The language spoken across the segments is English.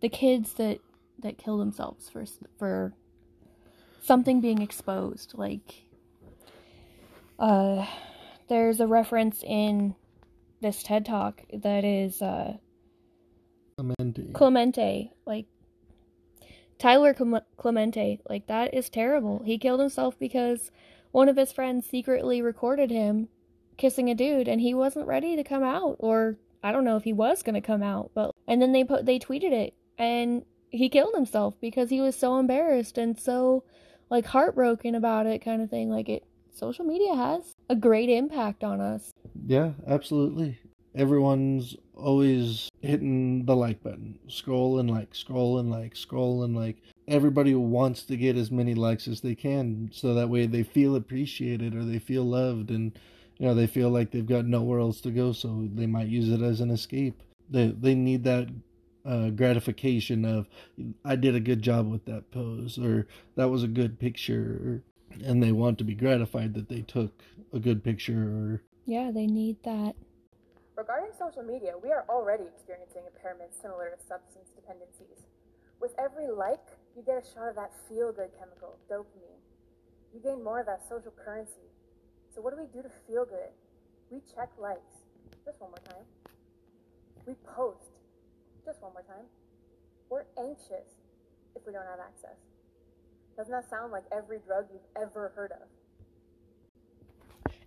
the kids that that kill themselves for for something being exposed like uh there's a reference in this TED talk that is uh Clementi. Clementi like Tyler Clementi like that is terrible. He killed himself because one of his friends secretly recorded him kissing a dude and he wasn't ready to come out or I don't know if he was going to come out, but and then they put they tweeted it and he killed himself because he was so embarrassed and so like heartbroken about it kind of thing like it social media has a great impact on us. Yeah, absolutely. Everyone's always hitting the like button, scroll and like, scroll and like, scroll and like. Everybody wants to get as many likes as they can so that way they feel appreciated or they feel loved and you know they feel like they've got nowhere else to go so they might use it as an escape. They they need that uh, gratification of I did a good job with that pose or that was a good picture and they want to be gratified that they took a good picture or Yeah, they need that. Regarding social media, we are already experiencing impairments similar to substance dependencies. With every like, you get a shot of that feel good chemical, dopamine. You gain more of that social currency. So, what do we do to feel good? We check likes. Just one more time. We post. Time. We're anxious if we don't have access. Doesn't that sound like every drug you've ever heard of?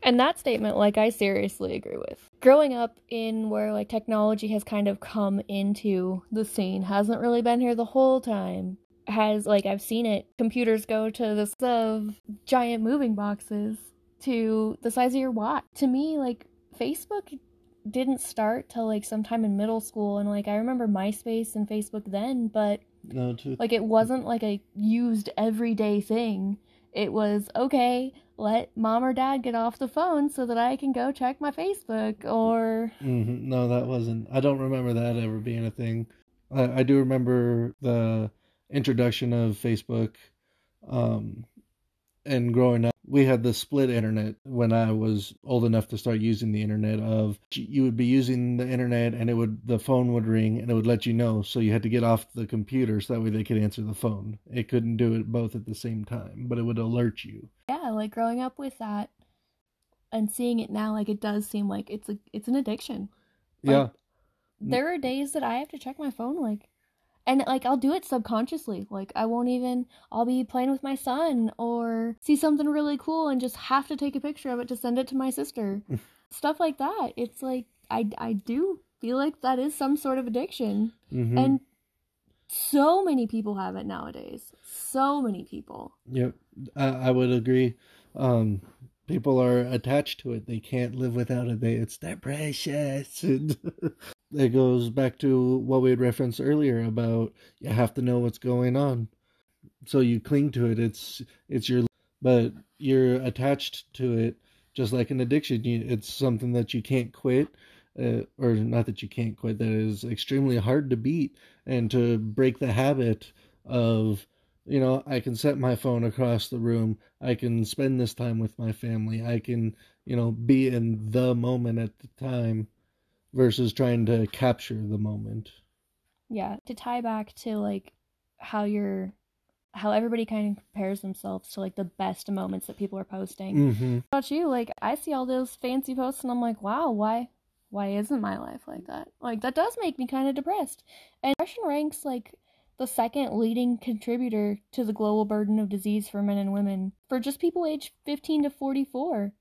And that statement, like, I seriously agree with. Growing up in where, like, technology has kind of come into the scene, hasn't really been here the whole time. Has, like, I've seen it. Computers go to the of giant moving boxes to the size of your watch. To me, like, Facebook didn't start till, like, sometime in middle school. And, like, I remember MySpace and Facebook then, but, no, to like, it wasn't, like, a used everyday thing. It was, okay, let mom or dad get off the phone so that I can go check my Facebook or hmm No, that wasn't. I don't remember that ever being a thing. I, I do remember the introduction of Facebook, um, and growing up, we had the split internet when I was old enough to start using the internet. Of you would be using the internet, and it would the phone would ring, and it would let you know. So you had to get off the computer so that way they could answer the phone. It couldn't do it both at the same time, but it would alert you. yeah, like growing up with that and seeing it now like it does seem like it's a it's an addiction. Like, Yeah. There are days that I have to check my phone like and like I'll do it subconsciously. Like I won't even I'll be playing with my son or see something really cool and just have to take a picture of it to send it to my sister. Stuff like that. It's like I I do feel like that is some sort of addiction. hmm And so many people have it nowadays. So many people. Yep, I, I would agree. Um, people are attached to it; they can't live without it. They, it's that precious. It goes back to what we had referenced earlier about you have to know what's going on, so you cling to it. It's it's your, but you're attached to it just like an addiction. You, it's something that you can't quit. Uh, or not that you can't quit that is extremely hard to beat and to break the habit of you know, I can set my phone across the room. I can spend this time with my family. I can, you know, be in the moment at the time versus trying to capture the moment. Yeah, to tie back to like how you're how everybody kind of compares themselves to like the best moments that people are posting. Mm-hmm. About you? Like I see all those fancy posts and I'm like, wow, why why isn't my life like that? Like that does make me kind of depressed. And depression ranks like the second leading contributor to the global burden of disease for men and women for just people aged 15 to 44.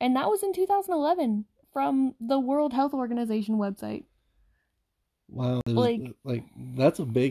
And that was in 2011 from the World Health Organization website. Wow, Like- like that's a big